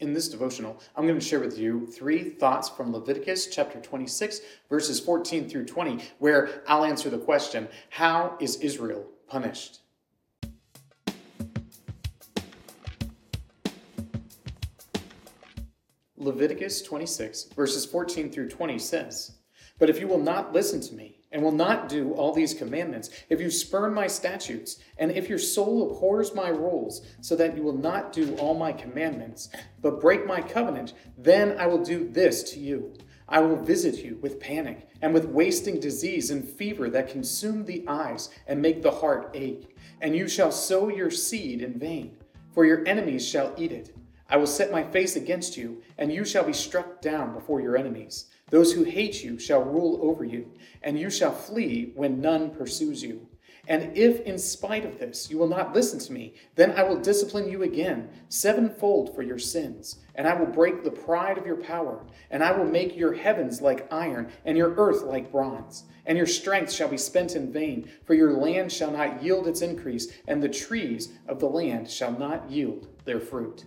In this devotional, I'm going to share with you three thoughts from Leviticus chapter 26, verses 14 through 20, where I'll answer the question How is Israel punished? Leviticus 26, verses 14 through 20 says, But if you will not listen to me, and will not do all these commandments, if you spurn my statutes, and if your soul abhors my rules, so that you will not do all my commandments, but break my covenant, then I will do this to you. I will visit you with panic and with wasting disease and fever that consume the eyes and make the heart ache. And you shall sow your seed in vain, for your enemies shall eat it. I will set my face against you, and you shall be struck down before your enemies. Those who hate you shall rule over you, and you shall flee when none pursues you. And if in spite of this you will not listen to me, then I will discipline you again, sevenfold for your sins. And I will break the pride of your power, and I will make your heavens like iron, and your earth like bronze. And your strength shall be spent in vain, for your land shall not yield its increase, and the trees of the land shall not yield their fruit.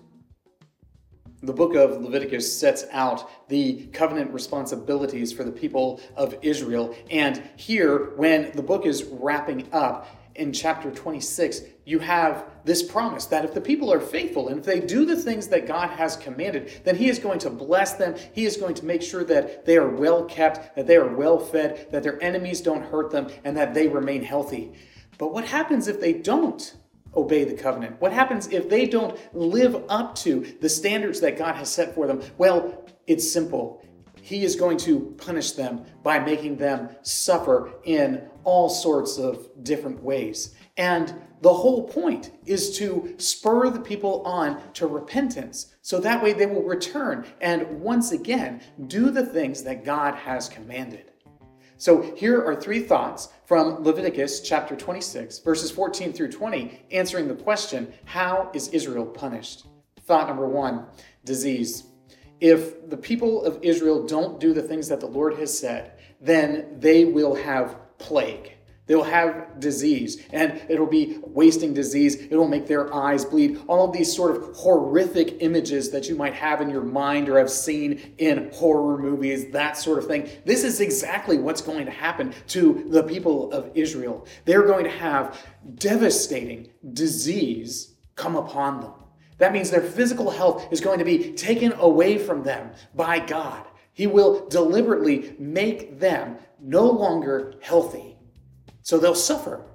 The book of Leviticus sets out the covenant responsibilities for the people of Israel. And here, when the book is wrapping up in chapter 26, you have this promise that if the people are faithful and if they do the things that God has commanded, then He is going to bless them. He is going to make sure that they are well kept, that they are well fed, that their enemies don't hurt them, and that they remain healthy. But what happens if they don't? Obey the covenant? What happens if they don't live up to the standards that God has set for them? Well, it's simple. He is going to punish them by making them suffer in all sorts of different ways. And the whole point is to spur the people on to repentance so that way they will return and once again do the things that God has commanded. So here are three thoughts from Leviticus chapter 26, verses 14 through 20, answering the question How is Israel punished? Thought number one disease. If the people of Israel don't do the things that the Lord has said, then they will have plague. They'll have disease, and it'll be wasting disease. It'll make their eyes bleed. All of these sort of horrific images that you might have in your mind or have seen in horror movies, that sort of thing. This is exactly what's going to happen to the people of Israel. They're going to have devastating disease come upon them. That means their physical health is going to be taken away from them by God. He will deliberately make them no longer healthy. So they'll suffer.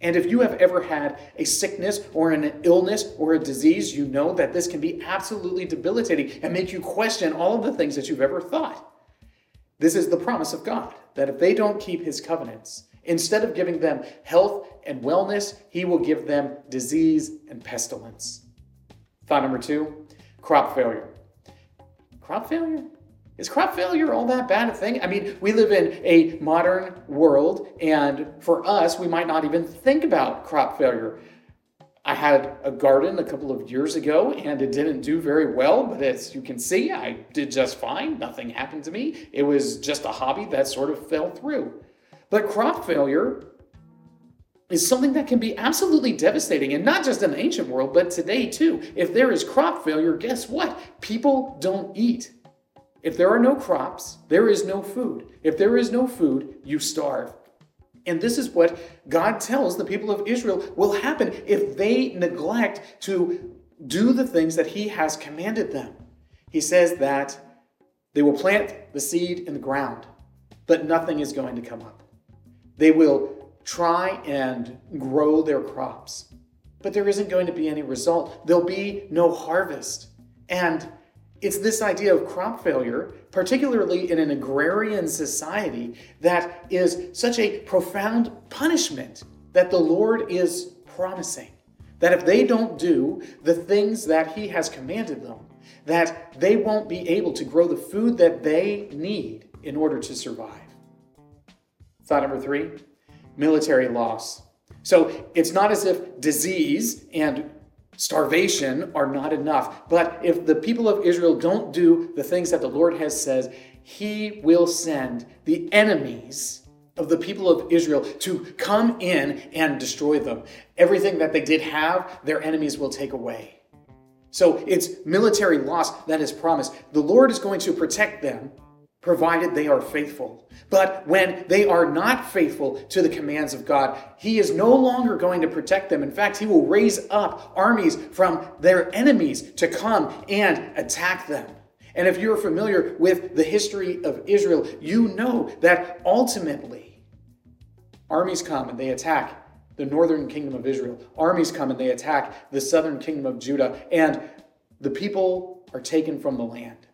And if you have ever had a sickness or an illness or a disease, you know that this can be absolutely debilitating and make you question all of the things that you've ever thought. This is the promise of God that if they don't keep his covenants, instead of giving them health and wellness, he will give them disease and pestilence. Thought number two crop failure. Crop failure? Is crop failure all that bad a thing? I mean, we live in a modern world, and for us, we might not even think about crop failure. I had a garden a couple of years ago and it didn't do very well, but as you can see, I did just fine. Nothing happened to me. It was just a hobby that sort of fell through. But crop failure is something that can be absolutely devastating, and not just in the ancient world, but today too. If there is crop failure, guess what? People don't eat. If there are no crops, there is no food. If there is no food, you starve. And this is what God tells the people of Israel will happen if they neglect to do the things that He has commanded them. He says that they will plant the seed in the ground, but nothing is going to come up. They will try and grow their crops, but there isn't going to be any result. There'll be no harvest. And it's this idea of crop failure, particularly in an agrarian society, that is such a profound punishment that the Lord is promising. That if they don't do the things that He has commanded them, that they won't be able to grow the food that they need in order to survive. Thought number three military loss. So it's not as if disease and starvation are not enough. But if the people of Israel don't do the things that the Lord has said, He will send the enemies of the people of Israel to come in and destroy them. Everything that they did have, their enemies will take away. So it's military loss that is promised. The Lord is going to protect them provided they are faithful. But when they are not faithful to the commands of God, He is no longer going to protect them. In fact, He will raise up armies from their enemies to come and attack them. And if you're familiar with the history of Israel, you know that ultimately armies come and they attack the northern kingdom of Israel. Armies come and they attack the southern kingdom of Judah, and the people are taken from the land.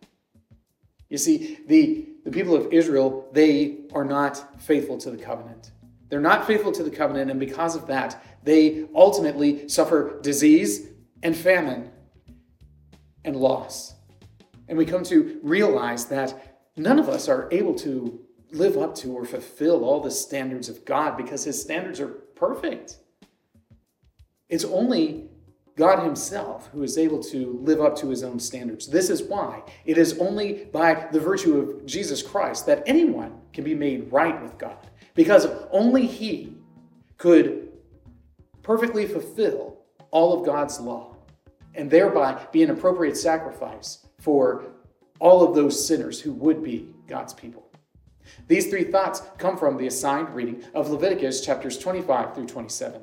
You see, the, the people of Israel, they are not faithful to the covenant. They're not faithful to the covenant, and because of that, they ultimately suffer disease and famine and loss. And we come to realize that none of us are able to live up to or fulfill all the standards of God because his standards are perfect. It's only God Himself who is able to live up to His own standards. This is why it is only by the virtue of Jesus Christ that anyone can be made right with God, because only He could perfectly fulfill all of God's law and thereby be an appropriate sacrifice for all of those sinners who would be God's people. These three thoughts come from the assigned reading of Leviticus chapters 25 through 27.